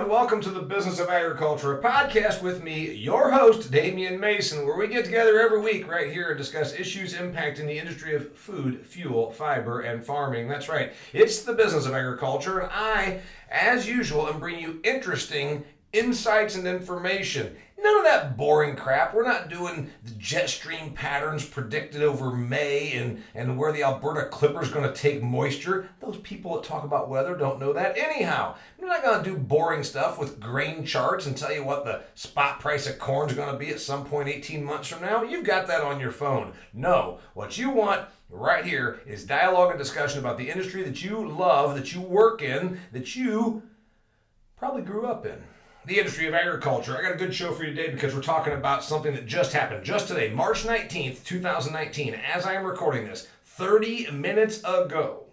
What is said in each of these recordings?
and welcome to the Business of Agriculture, a podcast with me, your host, Damian Mason, where we get together every week right here and discuss issues impacting the industry of food, fuel, fiber, and farming. That's right, it's the Business of Agriculture, and I, as usual, am bringing you interesting insights and information. None of that boring crap. We're not doing the jet stream patterns predicted over May and, and where the Alberta Clipper's going to take moisture. Those people that talk about weather don't know that anyhow. We're not going to do boring stuff with grain charts and tell you what the spot price of corn is going to be at some point 18 months from now. You've got that on your phone. No, what you want right here is dialogue and discussion about the industry that you love, that you work in, that you probably grew up in the industry of agriculture. I got a good show for you today because we're talking about something that just happened just today, March 19th, 2019, as I am recording this, 30 minutes ago.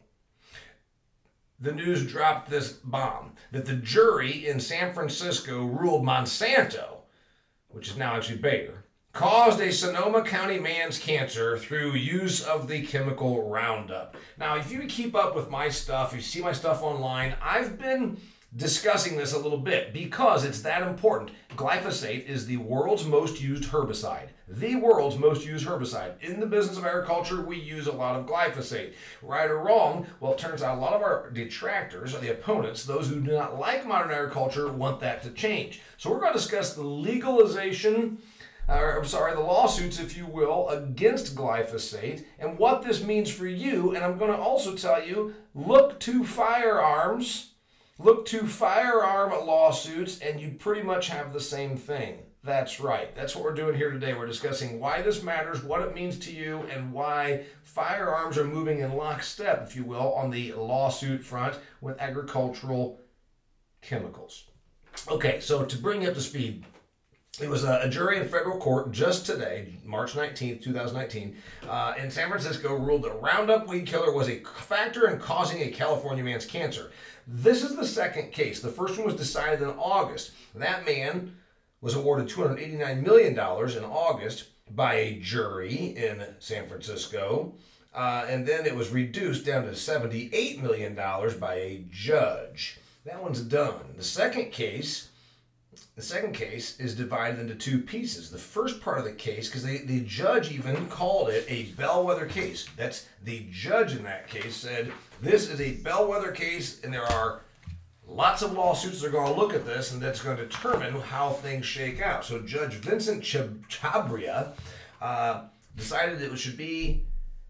The news dropped this bomb that the jury in San Francisco ruled Monsanto, which is now actually Bayer, caused a Sonoma County man's cancer through use of the chemical Roundup. Now, if you keep up with my stuff, you see my stuff online, I've been discussing this a little bit because it's that important. Glyphosate is the world's most used herbicide. The world's most used herbicide. In the business of agriculture, we use a lot of glyphosate. Right or wrong, well, it turns out a lot of our detractors, or the opponents, those who do not like modern agriculture, want that to change. So we're going to discuss the legalization. Or, I'm sorry, the lawsuits, if you will, against glyphosate and what this means for you. And I'm going to also tell you look to firearms Look to firearm lawsuits, and you pretty much have the same thing. That's right. That's what we're doing here today. We're discussing why this matters, what it means to you, and why firearms are moving in lockstep, if you will, on the lawsuit front with agricultural chemicals. Okay, so to bring you up to speed, it was a, jury in federal court just today, March 19th, 2019, uh, in San Francisco ruled that Roundup weed killer was a factor in causing a California man's cancer. This is the second case. The first one was decided in August. That man was awarded $289 million in August by a jury in San Francisco. Uh, and then it was reduced down to $78 million by a judge. That one's done. The second case the second case is divided into two pieces. The first part of the case, because the judge even called it a bellwether case. That's the judge in that case said, This is a bellwether case, and there are lots of lawsuits that are going to look at this, and that's going to determine how things shake out. So Judge Vincent Chhabria uh, decided it should be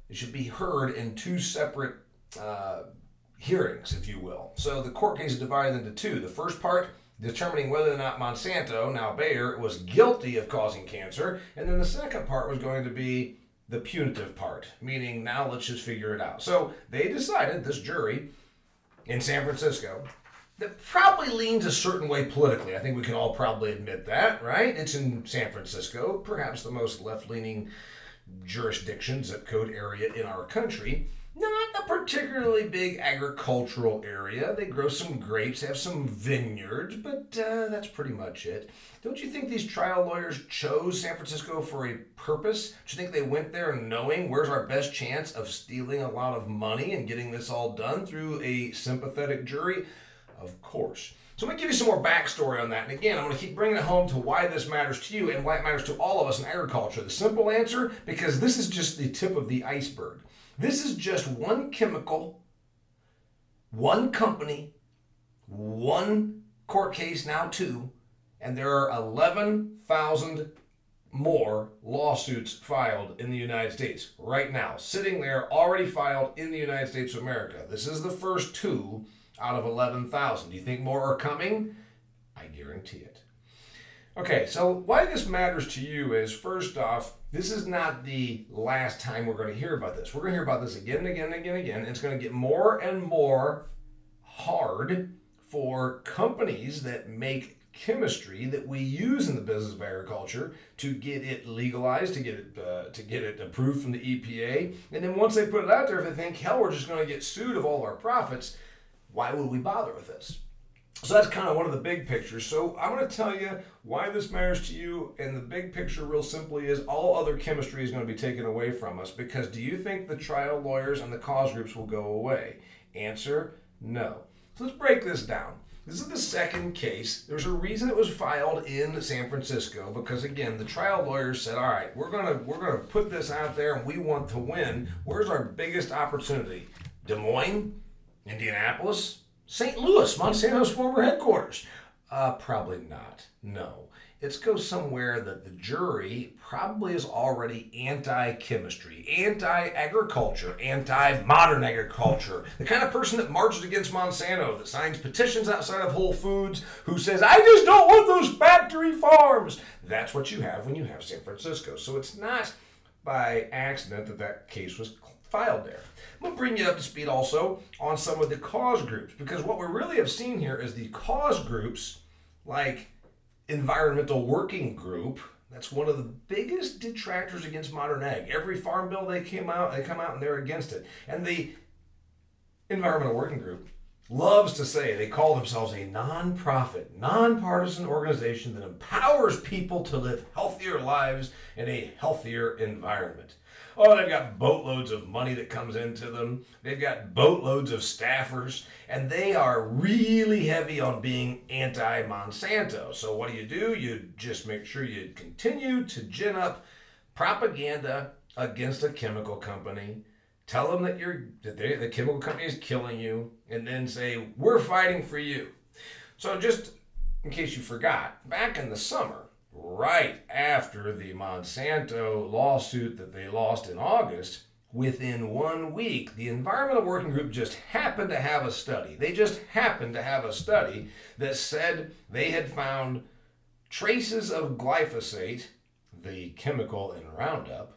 it should be heard in two separate uh, hearings, if you will. So the court case is divided into two. The first part determining whether or not Monsanto, now Bayer, was guilty of causing cancer. And then the second part was going to be the punitive part, meaning now let's just figure it out. So they decided, this jury in San Francisco, that probably leans a certain way politically. I think we can all probably admit that, right? It's in San Francisco, perhaps the most left leaning jurisdiction, zip code area in our country not a particularly big agricultural area. They grow some grapes, have some vineyards, but uh, that's pretty much it. Don't you think these trial lawyers chose San Francisco for a purpose? Do you think they went there knowing where's our best chance of stealing a lot of money and getting this all done through a sympathetic jury? Of course. So I'm going to give you some more backstory on that. And again, I'm going to keep bringing it home to why this matters to you and why it matters to all of us in agriculture. The simple answer, because this is just the tip of the iceberg. This is just one chemical, one company, one court case, now two, and there are 11,000 more lawsuits filed in the United States right now, sitting there already filed in the United States of America. This is the first two out of 11,000. Do you think more are coming? I guarantee it. Okay, so why this matters to you is first off, this is not the last time we're going to hear about this. We're going to hear about this again and again and again and again. It's going to get more and more hard for companies that make chemistry that we use in the business of agriculture to get it legalized, to get it uh, to get it approved from the EPA. And then once they put it out there, if they think, hell, we're just going to get sued of all our profits, why would we bother with this? So that's kind of one of the big pictures. So I'm going to tell you why this matters to you. And the big picture, real simply, is all other chemistry is going to be taken away from us. Because do you think the trial lawyers and the cause groups will go away? Answer no. So let's break this down. This is the second case. There's a reason it was filed in San Francisco because again, the trial lawyers said, "All right, we're gonna we're gonna put this out there, and we want to win. Where's our biggest opportunity? Des Moines, Indianapolis, St. Louis, Monsanto's former headquarters? Uh, probably not. No." It's go somewhere that the jury probably is already anti chemistry, anti agriculture, anti modern agriculture. The kind of person that marches against Monsanto, that signs petitions outside of Whole Foods, who says, I just don't want those factory farms. That's what you have when you have San Francisco. So it's not by accident that that case was filed there. I'm going to bring you up to speed also on some of the cause groups because what we really have seen here is the cause groups like Environmental Working Group. That's one of the biggest detractors against modern ag. Every farm bill they came out, they come out and they're against it. And the Environmental Working Group loves to say they call themselves a nonprofit, nonpartisan organization that empowers people to live healthier lives in a healthier environment. Oh, they've got boatloads of money that comes into them. They've got boatloads of staffers, and they are really heavy on being anti Monsanto. So, what do you do? You just make sure you continue to gin up propaganda against a chemical company. Tell them that you're that they, the chemical company is killing you, and then say we're fighting for you. So, just in case you forgot, back in the summer, right after the Monsanto lawsuit that they lost in August, within one week, the Environmental Working Group just happened to have a study. They just happened to have a study that said they had found traces of glyphosate, the chemical in Roundup,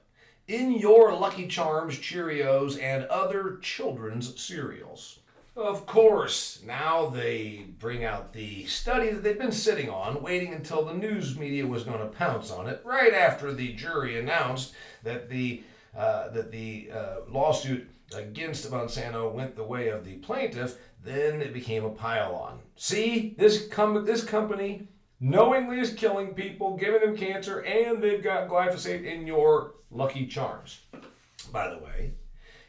in your Lucky Charms, Cheerios, and other children's cereals. Of course, now they bring out the study that they've been sitting on, waiting until the news media was going to pounce on it, right after the jury announced that the uh, that the uh, lawsuit against Monsanto went the way of the plaintiff. Then it became a pile-on. See, this com- this company knowingly is killing people, giving them cancer, and they've got glyphosate in your Lucky Charms. By the way,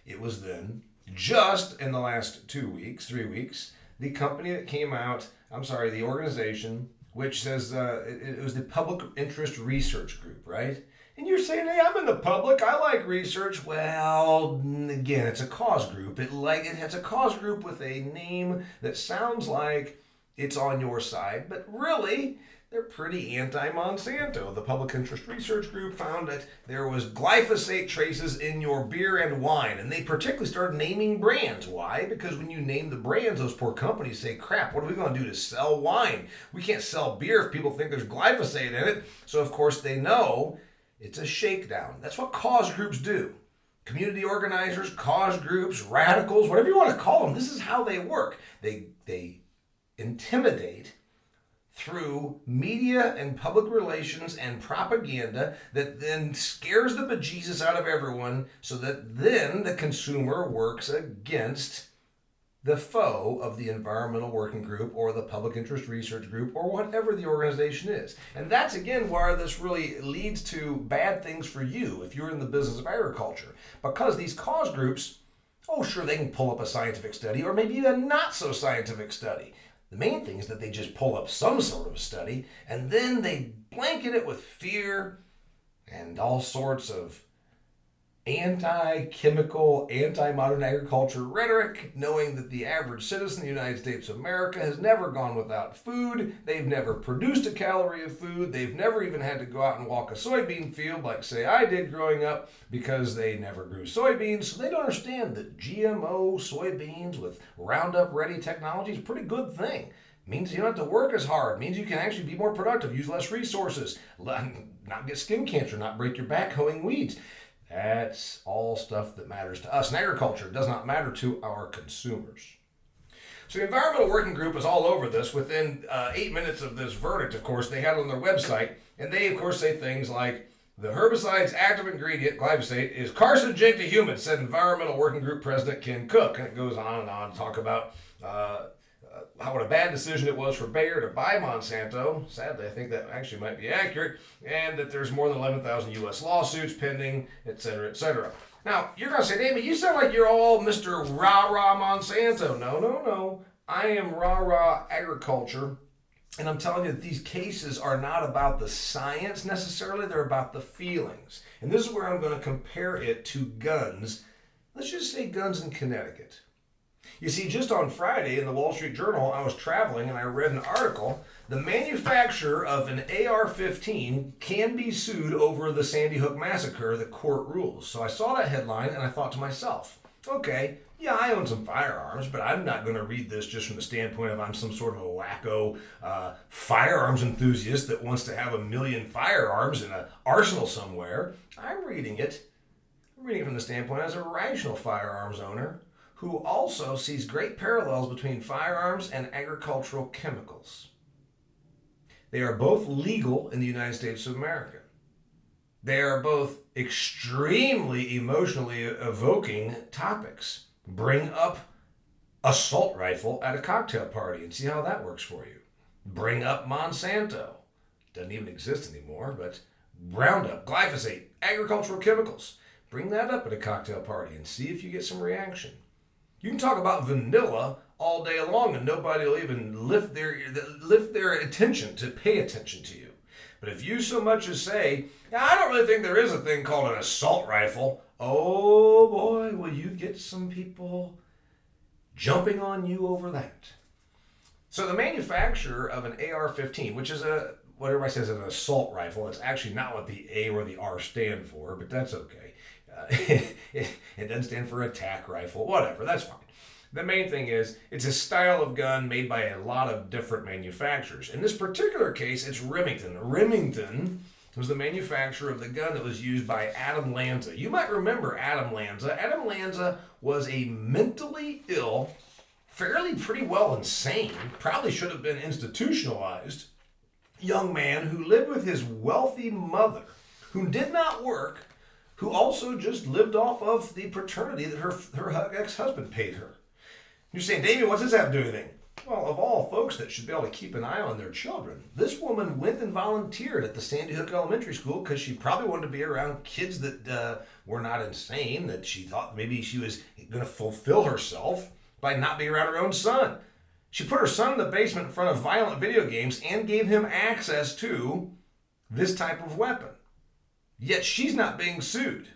it was then just in the last two weeks, three weeks, the company that came out, I'm sorry, the organization, which says uh, it, it was the Public Interest Research Group, right? And you're saying, hey, I'm in the public. I like research. Well, again, it's a cause group. It like it has a cause group with a name that sounds like it's on your side, but really they're pretty anti Monsanto. The Public Interest Research Group found that there was glyphosate traces in your beer and wine, and they particularly started naming brands. Why? Because when you name the brands, those poor companies say, crap, what are we going to do to sell wine? We can't sell beer if people think there's glyphosate in it. So, of course, they know it's a shakedown. That's what cause groups do. Community organizers, cause groups, radicals, whatever you want to call them, this is how they work. They, they intimidate through media and public relations and propaganda that then scares the bejesus out of everyone so that then the consumer works against the foe of the environmental working group or the public interest research group or whatever the organization is. And that's again where this really leads to bad things for you if you're in the business of agriculture. Because these cause groups, oh, sure, they can pull up a scientific study or maybe a not so scientific study. The main thing is that they just pull up some sort of study and then they blanket it with fear and all sorts of anti chemical, anti modern agriculture rhetoric, knowing that the average citizen of the United States of America has never gone without food. They've never produced a calorie of food. They've never even had to go out and walk a soybean field like, say, I did growing up because they never grew soybeans. So they don't understand that GMO soybeans with Roundup Ready technology is a pretty good thing means you don't have to work as hard means you can actually be more productive use less resources not get skin cancer not break your back hoeing weeds that's all stuff that matters to us in agriculture. Does not matter to our consumers. So the Environmental Working Group is all over this. Within uh, eight minutes of this verdict, of course, they had on their website, and they, of course, say things like, the herbicide's active ingredient, glyphosate, is carcinogenic to humans, said Environmental Working Group President Ken Cook. And it goes on and on to talk about uh, what a bad decision it was for Bayer to buy Monsanto. Sadly, I think that actually might be accurate, and that there's more than 11,000 U.S. lawsuits pending, et cetera, et cetera. Now, you're going to say, David, you sound like you're all Mr. Rah Rah Monsanto. No, no, no. I am rah rah agriculture, and I'm telling you that these cases are not about the science necessarily, they're about the feelings. And this is where I'm going to compare it to guns. Let's just say guns in Connecticut. You see, just on Friday in the Wall Street Journal, I was traveling and I read an article. The manufacturer of an AR 15 can be sued over the Sandy Hook massacre, the court rules. So I saw that headline and I thought to myself, okay, yeah, I own some firearms, but I'm not going to read this just from the standpoint of I'm some sort of a wacko uh, firearms enthusiast that wants to have a million firearms in an arsenal somewhere. I'm reading it. I'm reading it from the standpoint as a rational firearms owner who also sees great parallels between firearms and agricultural chemicals. They are both legal in the United States of America. They are both extremely emotionally evoking topics. Bring up assault rifle at a cocktail party and see how that works for you. Bring up Monsanto. Doesn't even exist anymore, but Roundup, glyphosate, agricultural chemicals. Bring that up at a cocktail party and see if you get some reaction. You can talk about vanilla all day long and nobody will even lift their lift their attention to pay attention to you. But if you so much as say, I don't really think there is a thing called an assault rifle, oh boy, will you get some people jumping on you over that. So the manufacturer of an AR-15, which is a what everybody says is an assault rifle, it's actually not what the A or the R stand for, but that's okay. Uh, it, it doesn't stand for attack rifle, whatever, that's fine. The main thing is it's a style of gun made by a lot of different manufacturers. In this particular case, it's Remington. Remington was the manufacturer of the gun that was used by Adam Lanza. You might remember Adam Lanza. Adam Lanza was a mentally ill, fairly pretty well insane, probably should have been institutionalized young man who lived with his wealthy mother, who did not work, who also just lived off of the paternity that her, her ex husband paid her. You're saying, David, what's this have to do anything? Well, of all folks that should be able to keep an eye on their children, this woman went and volunteered at the Sandy Hook Elementary School because she probably wanted to be around kids that uh, were not insane, that she thought maybe she was going to fulfill herself by not being around her own son. She put her son in the basement in front of violent video games and gave him access to this type of weapon. Yet she's not being sued.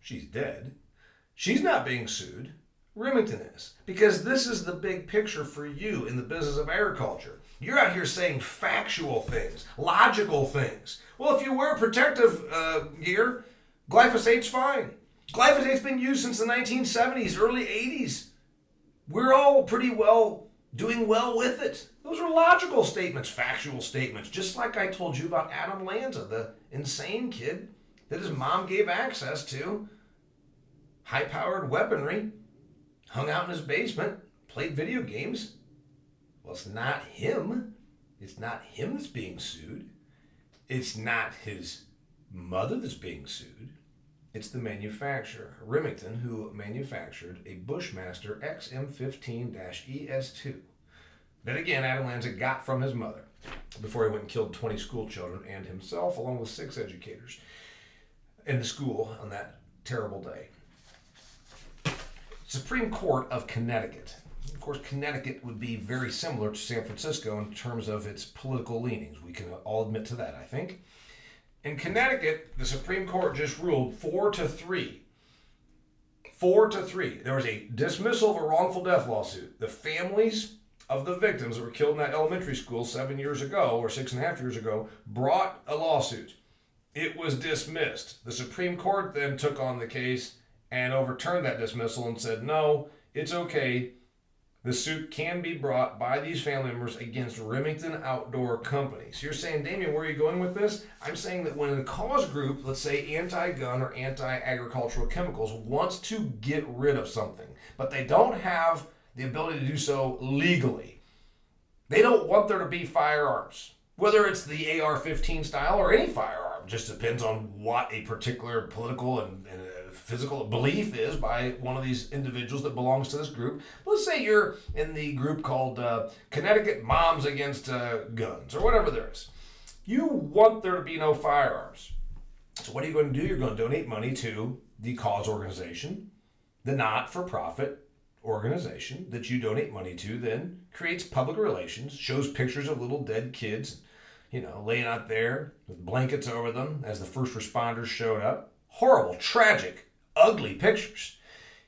She's dead. She's not being sued. Remington is. Because this is the big picture for you in the business of agriculture. You're out here saying factual things, logical things. Well, if you wear protective uh, gear, glyphosate's fine. Glyphosate's been used since the 1970s, early 80s. We're all pretty well doing well with it. Those are logical statements, factual statements, just like I told you about Adam Lanza, the insane kid that his mom gave access to high powered weaponry hung out in his basement, played video games. Well, it's not him. It's not him that's being sued. It's not his mother that's being sued. It's the manufacturer, Remington, who manufactured a Bushmaster XM15 ES2. That again, Adam Lanza got from his mother before he went and killed 20 school children and himself, along with six educators in the school on that terrible day. Supreme Court of Connecticut. Of course, Connecticut would be very similar to San Francisco in terms of its political leanings. We can all admit to that, I think. In Connecticut, the Supreme Court just ruled four to three. Four to three. There was a dismissal of a wrongful death lawsuit. The families of the victims that were killed in that elementary school seven years ago or six and a half years ago brought a lawsuit. It was dismissed. The Supreme Court then took on the case and overturned that dismissal and said, no, it's okay. The suit can be brought by these family members against Remington Outdoor Company. So you're saying, Damian, where are you going with this? I'm saying that when a cause group, let's say anti gun or anti agricultural chemicals, wants to get rid of something, but they don't have the ability to do so legally, they don't want there to be firearms. Whether it's the AR 15 style or any firearm, just depends on what a particular political and, and physical belief is by one of these individuals that belongs to this group. Let's say you're in the group called uh, Connecticut Moms Against uh, Guns or whatever there is. You want there to be no firearms. So, what are you going to do? You're going to donate money to the cause organization, the not for profit organization that you donate money to then creates public relations, shows pictures of little dead kids, you know, laying out there with blankets over them as the first responders showed up. Horrible, tragic, ugly pictures.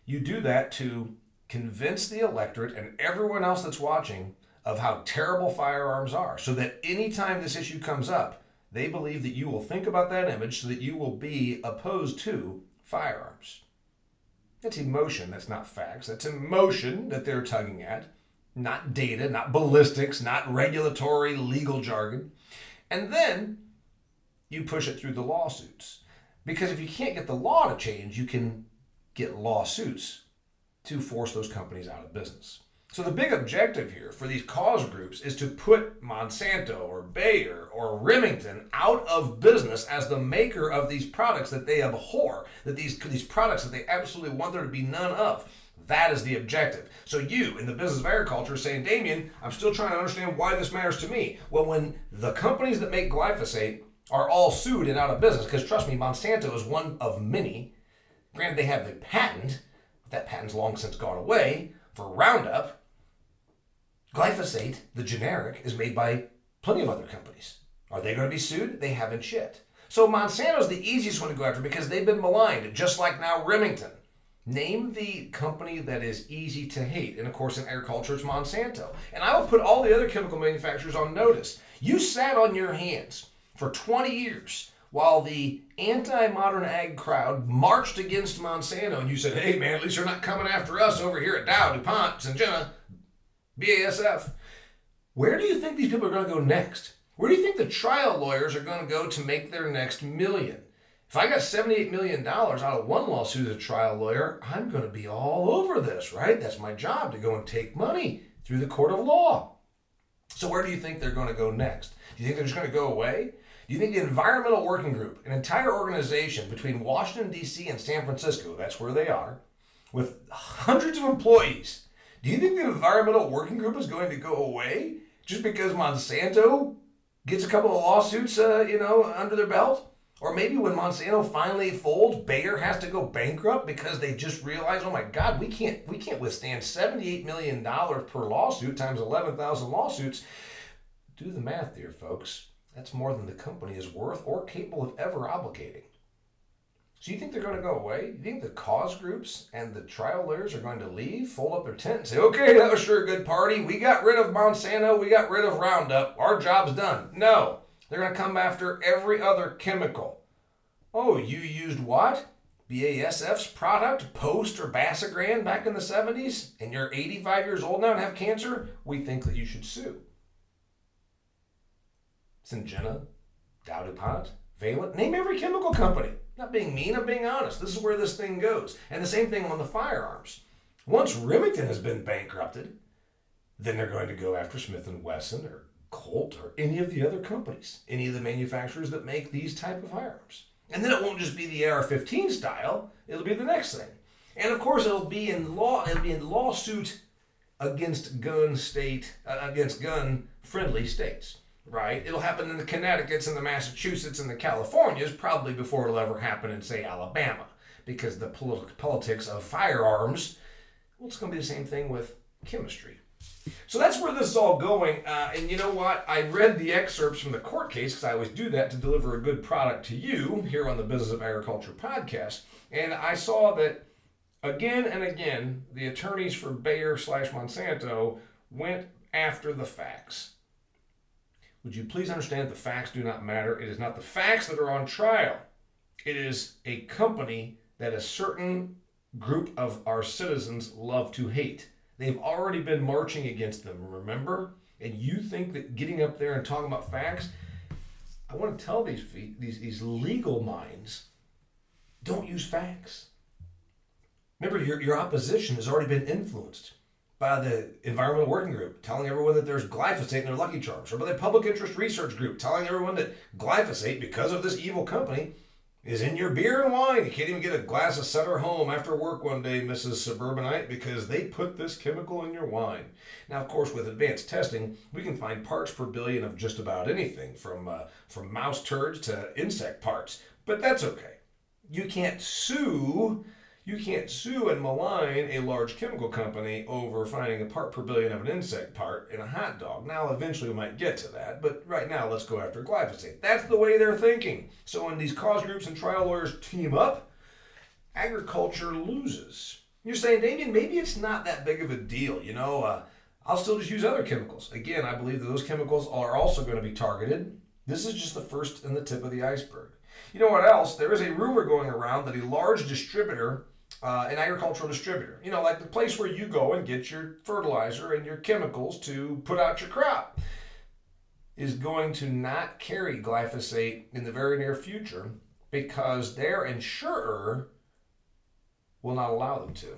You do that to convince the electorate and everyone else that's watching of how terrible firearms are so that anytime this issue comes up, they believe that you will think about that image so that you will be opposed to firearms. That's emotion, that's not facts. That's emotion that they're tugging at, not data, not ballistics, not regulatory legal jargon. And then you push it through the lawsuits. Because if you can't get the law to change, you can get lawsuits to force those companies out of business. So the big objective here for these cause groups is to put Monsanto or Bayer or Remington out of business as the maker of these products that they abhor, that these these products that they absolutely want there to be none of. That is the objective. So you in the business of agriculture saying, Damian, I'm still trying to understand why this matters to me. Well, when the companies that make glyphosate are all sued and out of business, because trust me, Monsanto is one of many. Granted, they have the patent, but that patent's long since gone away for Roundup Glyphosate, the generic, is made by plenty of other companies. Are they going to be sued? They haven't shit. So Monsanto's the easiest one to go after because they've been maligned, just like now Remington. Name the company that is easy to hate. And of course, in agriculture, it's Monsanto. And I will put all the other chemical manufacturers on notice. You sat on your hands for 20 years while the anti modern ag crowd marched against Monsanto, and you said, hey man, at least you're not coming after us over here at Dow, DuPont, Syngenta. BASF. Where do you think these people are going to go next? Where do you think the trial lawyers are going to go to make their next million? If I got $78 million out of one lawsuit as a trial lawyer, I'm going to be all over this, right? That's my job to go and take money through the court of law. So, where do you think they're going to go next? Do you think they're just going to go away? Do you think the Environmental Working Group, an entire organization between Washington, D.C. and San Francisco, that's where they are, with hundreds of employees, do you think the environmental working group is going to go away just because Monsanto gets a couple of lawsuits, uh, you know, under their belt? Or maybe when Monsanto finally folds, Bayer has to go bankrupt because they just realize, oh my God, we can't we can't withstand seventy-eight million dollars per lawsuit times eleven thousand lawsuits. Do the math, dear folks. That's more than the company is worth or capable of ever obligating. So you think they're going to go away? You think the cause groups and the trial lawyers are going to leave, fold up their tent, and say, okay, that was sure a good party. We got rid of Monsanto. We got rid of Roundup. Our job's done. No. They're going to come after every other chemical. Oh, you used what? BASF's product, Poast or Basagran back in the 70s, and you're 85 years old now and have cancer? We think that you should sue. Syngenta, Dow DuPont, Valent, name every chemical company not being mean, I'm being honest. This is where this thing goes. And the same thing on the firearms. Once Remington has been bankrupted, then they're going to go after Smith and Wesson or Colt or any of the other companies, any of the manufacturers that make these type of firearms. And then it won't just be the AR-15 style; it'll be the next thing. And of course, it'll be in law. It'll be in lawsuit against gun state uh, against gun friendly states right? It'll happen in the Connecticut's and the Massachusetts and the Californias probably before it'll ever happen in, say, Alabama, because the polit- politics of firearms, well, it's going to be the same thing with chemistry. So that's where this is all going. Uh, and you know what? I read the excerpts from the court case because I always do that to deliver a good product to you here on the Business of Agriculture podcast. And I saw that again and again, the attorneys for Bayer slash Monsanto went after the facts. Would you please understand the facts do not matter? It is not the facts that are on trial. It is a company that a certain group of our citizens love to hate. They've already been marching against them, remember? And you think that getting up there and talking about facts, I want to tell these these, these legal minds, don't use facts. Remember, your, your opposition has already been influenced by the Environmental Working Group telling everyone that there's glyphosate in their Lucky Charms, or by the Public Interest Research Group telling everyone that glyphosate, because of this evil company, is in your beer and wine. You can't even get a glass of Sutter home after work one day, Mrs. Suburbanite, because they put this chemical in your wine. Now, of course, with advanced testing, we can find parts per billion of just about anything, from uh, from mouse turds to insect parts. But that's okay. You can't sue You can't sue and malign a large chemical company over finding a part per billion of an insect part in a hot dog. Now, eventually we might get to that, but right now let's go after glyphosate. That's the way they're thinking. So when these cause groups and trial lawyers team up, agriculture loses. You're saying, Damian, maybe it's not that big of a deal. You know, uh, I'll still just use other chemicals. Again, I believe that those chemicals are also going to be targeted. This is just the first and the tip of the iceberg. You know what else? There is a rumor going around that a large distributor uh, an agricultural distributor. You know, like the place where you go and get your fertilizer and your chemicals to put out your crop, is going to not carry glyphosate in the very near future because their insurer will not allow them to.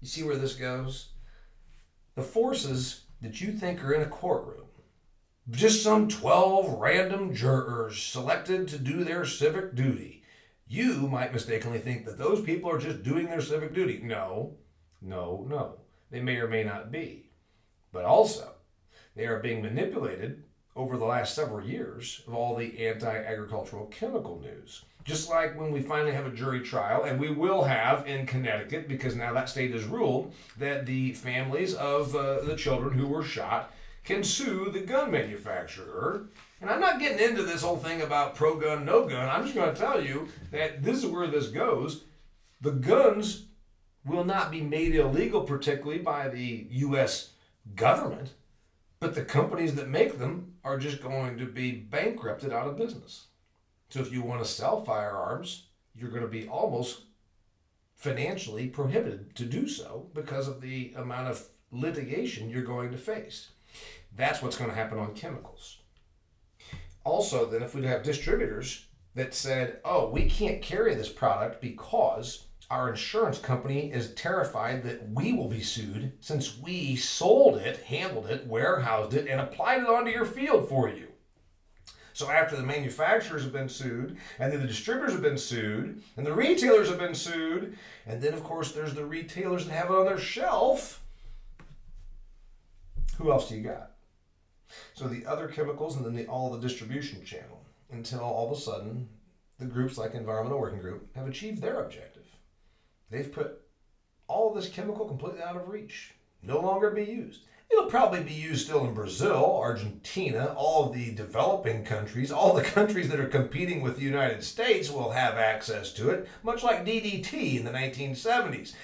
You see where this goes? The forces that you think are in a courtroom, just some 12 random jurors selected to do their civic duty you might mistakenly think that those people are just doing their civic duty. No, no, no. They may or may not be. But also, they are being manipulated over the last several years of all the anti agricultural chemical news. Just like when we finally have a jury trial, and we will have in Connecticut, because now that state has ruled that the families of uh, the children who were shot can sue the gun manufacturer and I'm not getting into this whole thing about pro gun, no gun. I'm just going to tell you that this is where this goes. The guns will not be made illegal, particularly by the U.S. government, but the companies that make them are just going to be bankrupted out of business. So if you want to sell firearms, you're going to be almost financially prohibited to do so because of the amount of litigation you're going to face. That's what's going to happen on chemicals also then if we'd have distributors that said, oh, we can't carry this product because our insurance company is terrified that we will be sued since we sold it, handled it, warehoused it, and applied it onto your field for you. So after the manufacturers have been sued, and then the distributors have been sued, and the retailers have been sued, and then of course there's the retailers that have it on their shelf. Who else do you got? So the other chemicals and then the, all the distribution channel until all of a sudden the groups like Environmental Working Group have achieved their objective. They've put all this chemical completely out of reach, no longer be used. It'll probably be used still in Brazil, Argentina, all of the developing countries, all the countries that are competing with the United States will have access to it, much like DDT in the 1970s.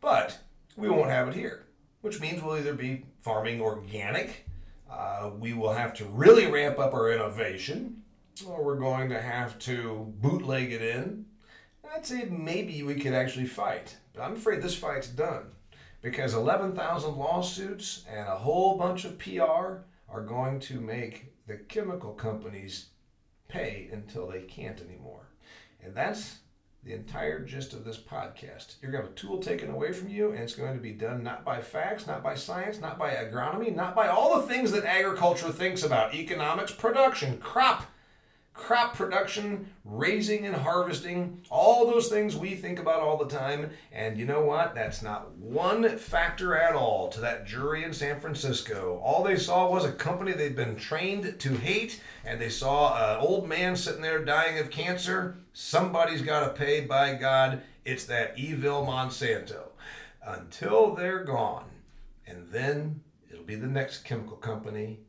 But we won't have it here, which means we'll either be farming organic uh, we will have to really ramp up our innovation, or we're going to have to bootleg it in. I'd say maybe we could actually fight, but I'm afraid this fight's done because 11,000 lawsuits and a whole bunch of PR are going to make the chemical companies pay until they can't anymore. And that's the entire gist of this podcast. You're going to have a tool taken away from you, and it's going to be done not by facts, not by science, not by agronomy, not by all the things that agriculture thinks about economics, production, crop crop production, raising and harvesting, all those things we think about all the time. And you know what? That's not one factor at all to that jury in San Francisco. All they saw was a company they'd been trained to hate, and they saw an old man sitting there dying of cancer. Somebody's got to pay, by God. It's that evil Monsanto. Until they're gone. And then it'll be the next chemical company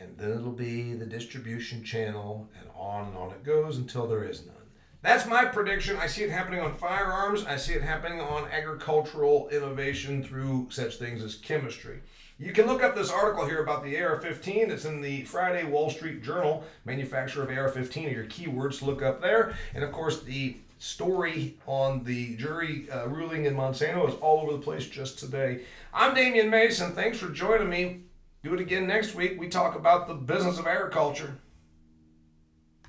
and then it'll be the distribution channel, and on and on it goes until there is none. That's my prediction. I see it happening on firearms. I see it happening on agricultural innovation through such things as chemistry. You can look up this article here about the AR 15. It's in the Friday Wall Street Journal. Manufacturer of AR 15 are your keywords look up there. And of course, the story on the jury uh, ruling in Monsanto is all over the place just today. I'm Damian Mason. Thanks for joining me. Do it again next week. We talk about the business of agriculture.